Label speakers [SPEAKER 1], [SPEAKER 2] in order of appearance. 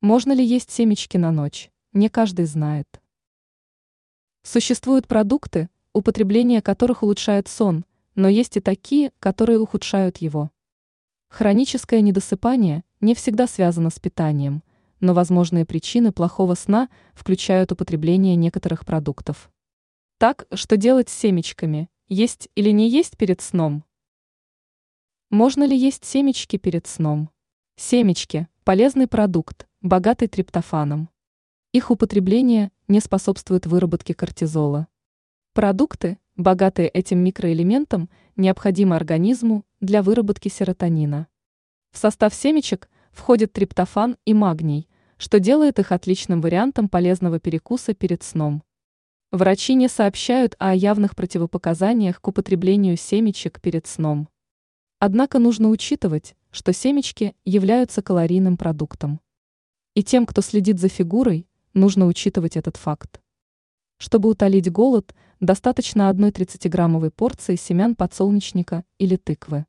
[SPEAKER 1] Можно ли есть семечки на ночь? Не каждый знает. Существуют продукты, употребление которых улучшает сон, но есть и такие, которые ухудшают его. Хроническое недосыпание не всегда связано с питанием, но возможные причины плохого сна включают употребление некоторых продуктов. Так, что делать с семечками? Есть или не есть перед сном? Можно ли есть семечки перед сном? Семечки – полезный продукт, богатый триптофаном. Их употребление не способствует выработке кортизола. Продукты, богатые этим микроэлементом, необходимы организму для выработки серотонина. В состав семечек входит триптофан и магний, что делает их отличным вариантом полезного перекуса перед сном. Врачи не сообщают о явных противопоказаниях к употреблению семечек перед сном. Однако нужно учитывать, что семечки являются калорийным продуктом. И тем, кто следит за фигурой, нужно учитывать этот факт. Чтобы утолить голод, достаточно одной 30-граммовой порции семян подсолнечника или тыквы.